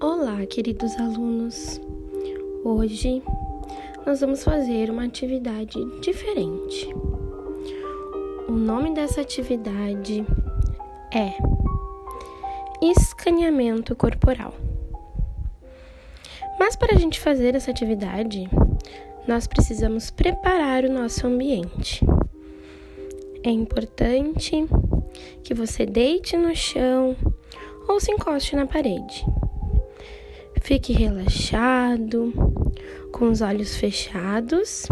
Olá, queridos alunos. Hoje nós vamos fazer uma atividade diferente. O nome dessa atividade é escaneamento corporal. Mas para a gente fazer essa atividade, nós precisamos preparar o nosso ambiente. É importante que você deite no chão ou se encoste na parede. Fique relaxado, com os olhos fechados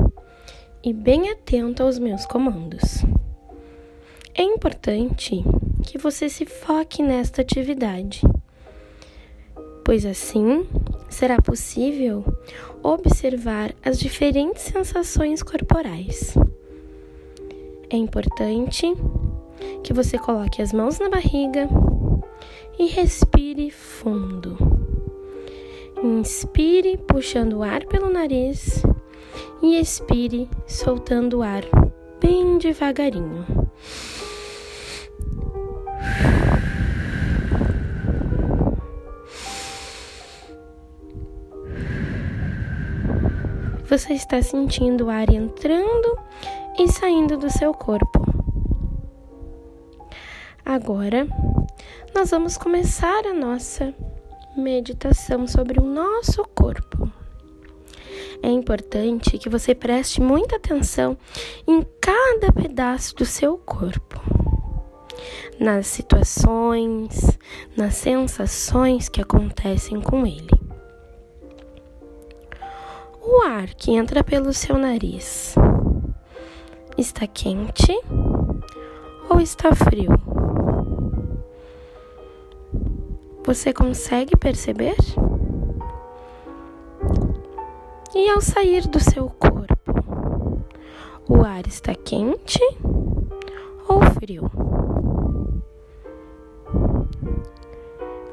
e bem atento aos meus comandos. É importante que você se foque nesta atividade, pois assim será possível observar as diferentes sensações corporais. É importante que você coloque as mãos na barriga e respire fundo. Inspire puxando o ar pelo nariz e expire soltando o ar bem devagarinho. Você está sentindo o ar entrando e saindo do seu corpo. Agora, nós vamos começar a nossa meditação sobre o nosso corpo. É importante que você preste muita atenção em cada pedaço do seu corpo, nas situações, nas sensações que acontecem com ele. O ar que entra pelo seu nariz está quente ou está frio? Você consegue perceber? E ao sair do seu corpo, o ar está quente ou frio?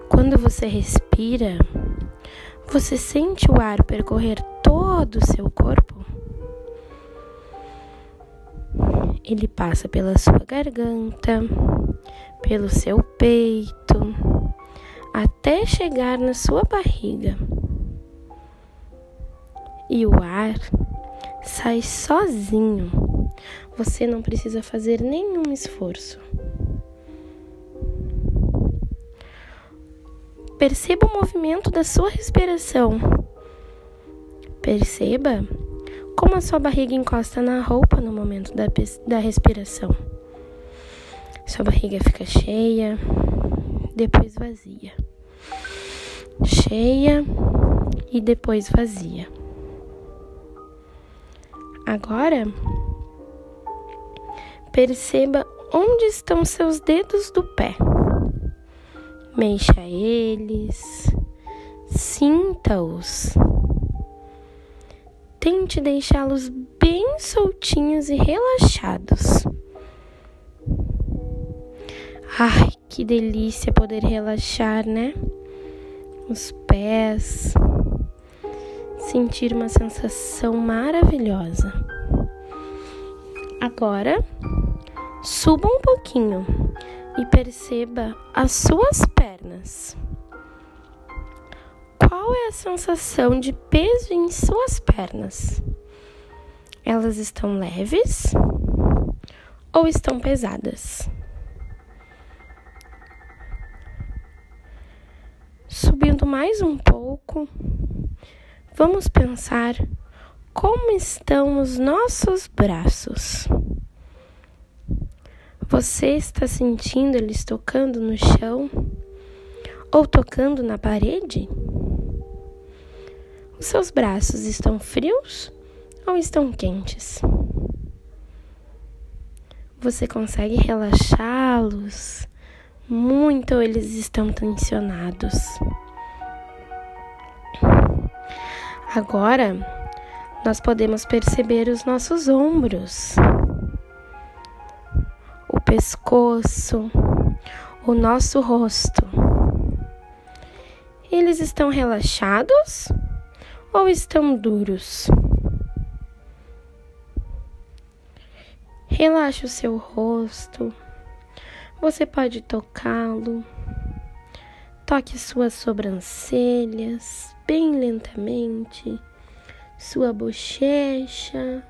Quando você respira, você sente o ar percorrer todo o seu corpo? Ele passa pela sua garganta, pelo seu peito até chegar na sua barriga. E o ar sai sozinho. Você não precisa fazer nenhum esforço. Perceba o movimento da sua respiração. Perceba como a sua barriga encosta na roupa no momento da, da respiração. Sua barriga fica cheia, depois vazia. Cheia e depois vazia. Agora, perceba onde estão seus dedos do pé. Mexa eles, sinta-os. Tente deixá-los bem soltinhos e relaxados. Ai, que delícia poder relaxar, né? Os pés, sentir uma sensação maravilhosa. Agora, suba um pouquinho e perceba as suas pernas. Qual é a sensação de peso em suas pernas? Elas estão leves ou estão pesadas? Mais um pouco, vamos pensar como estão os nossos braços. Você está sentindo eles tocando no chão ou tocando na parede? Os seus braços estão frios ou estão quentes? Você consegue relaxá-los muito eles estão tensionados. Agora, nós podemos perceber os nossos ombros, o pescoço, o nosso rosto. Eles estão relaxados ou estão duros? Relaxe o seu rosto você pode tocá-lo, Toque suas sobrancelhas bem lentamente, sua bochecha,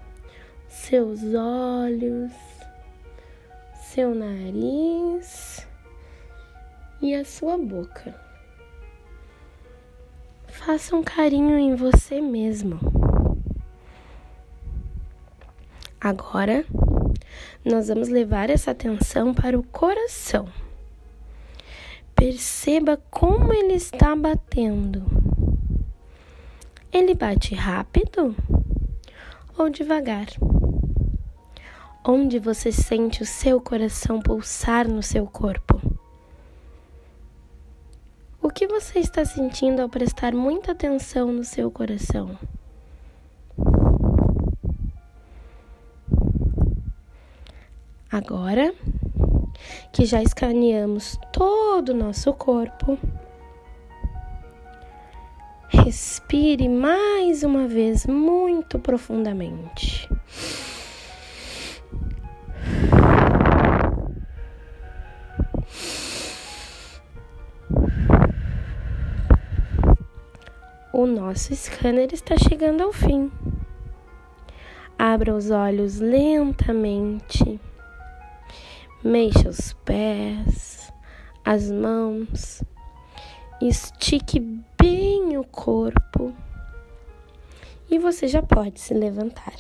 seus olhos, seu nariz e a sua boca. Faça um carinho em você mesmo. Agora, nós vamos levar essa atenção para o coração. Perceba como ele está batendo. Ele bate rápido ou devagar? Onde você sente o seu coração pulsar no seu corpo? O que você está sentindo ao prestar muita atenção no seu coração? Agora que já escaneamos todo o nosso corpo, respire mais uma vez muito profundamente. O nosso scanner está chegando ao fim. Abra os olhos lentamente. Mexa os pés, as mãos, estique bem o corpo e você já pode se levantar.